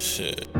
Shit.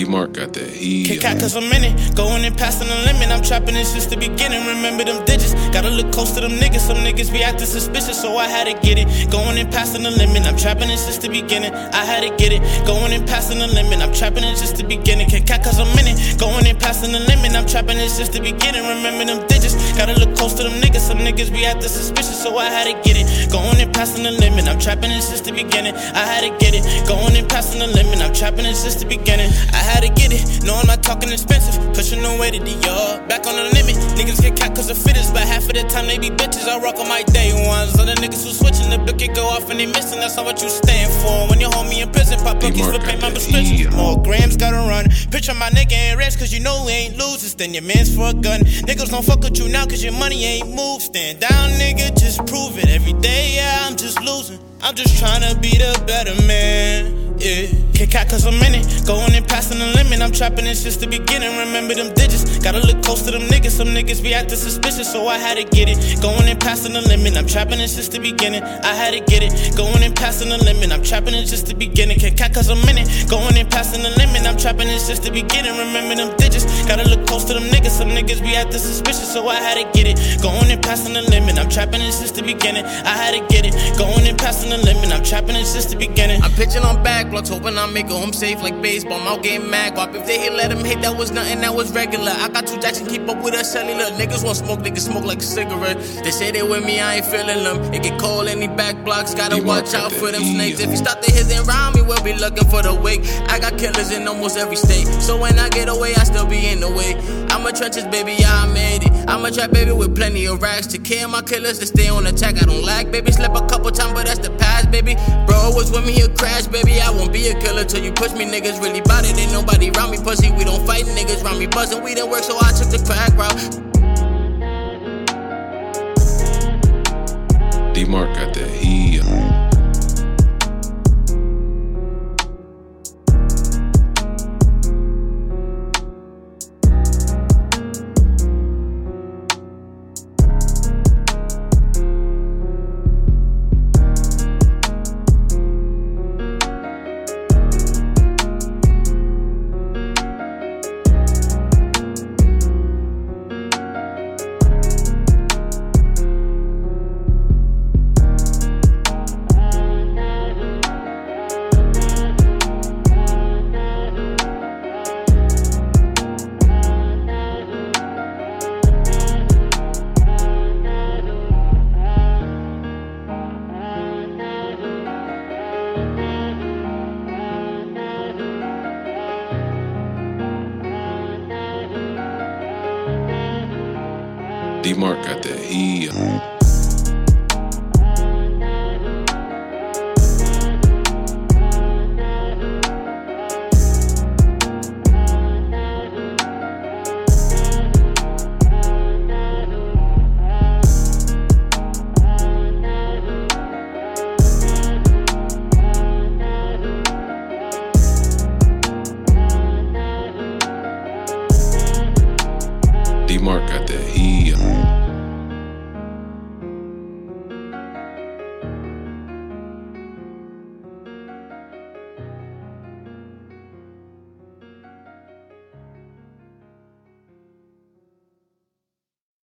D-Mark got that heat. Kick out cause I'm in it. Going and passing the limit. I'm trapping this since the beginning. Remember them digits. Gotta look close to them niggas. Some niggas be acting suspicious, so I had to get it. Going and passing the limit. I'm trapping this since the beginning. I had to get it. Going and passing the limit. I'm trapping it just the beginning. Kick out cause I'm in it. Going and passing the limit. I'm trapping this since the beginning. Remember them digits. Gotta look close to them niggas. Some niggas be acting suspicious, so I had to get it. Going and passing the limit. I'm trapping it since the beginning. I had to get it. Going and passing the limit. I'm trapping it since the beginning. I had to get it. No, I'm not talking expensive. Pushing away to the yard. Back on the limit. Niggas get cat cause of fitters, but half of the time they be bitches. I rock on my day ones. Other niggas who switching the book it go off and they missing. That's not what you stand for. When you hold me in prison, pop bookies D-Mark for pay my that prescriptions. More grams gotta run. Picture my nigga in rest cause you know we ain't losing. Stand your mans for a gun. Niggas don't fuck with you now cause your money ain't moved. Stand down, nigga, just prove it. Every day, yeah, I'm just losing. I'm just trying to be the better man. Yeah, kick out cause I'm in it. Going and passing the limit. I'm trapping it since the beginning. Remember them digits. Gotta look close to them niggas. Some niggas be acting suspicious, so I had to get it. Going and passing the limit. I'm trapping it since the beginning. I had to get it. Going and passing the limit. I'm trapping it just the beginning. Kick out cause I'm in it. Going and passing the limit. I'm trapping it since the beginning. Remember them digits. Gotta look close to them niggas. Some niggas be acting suspicious, so I had to get it. Going and passing the limit. I'm trapping it since the beginning. I had to get it. Going and passing the limit. I'm trapping it since the beginning. I'm pitching on back blocks, hoping I make it home safe like baseball. Out getting mad. Guap. If they hit, let them hit. That was nothing, that was regular. I got two Jackson, keep up with a cellular. Niggas want smoke, they can smoke like a cigarette. They say they with me, I ain't feeling them. It get cold in these back blocks, gotta D-Mark watch out for them snakes. If you start to hit then round me, we'll be looking for the wig. I got killers in almost every state. So when I get away, I still be in the way. I'm a trenches, baby, yeah, I made it. I'm a trap, baby, with plenty of racks to kill my killers to stay on attack. I don't lack, baby. Slept a couple times, but that's the baby. Bro, was with me, he'll crash, baby. I won't be a killer till you push me, niggas really bout it. Ain't nobody round me, pussy. We don't fight niggas round me, buzzing. We didn't work, so I took the crack route. D-Mark got that. D-Mark got that heat.